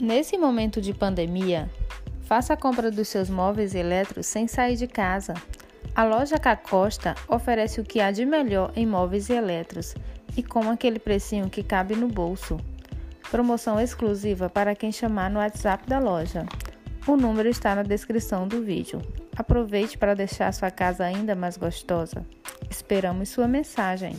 Nesse momento de pandemia, faça a compra dos seus móveis e eletros sem sair de casa. A loja Cacosta oferece o que há de melhor em móveis e eletros e com aquele precinho que cabe no bolso. Promoção exclusiva para quem chamar no WhatsApp da loja. O número está na descrição do vídeo. Aproveite para deixar sua casa ainda mais gostosa. Esperamos sua mensagem.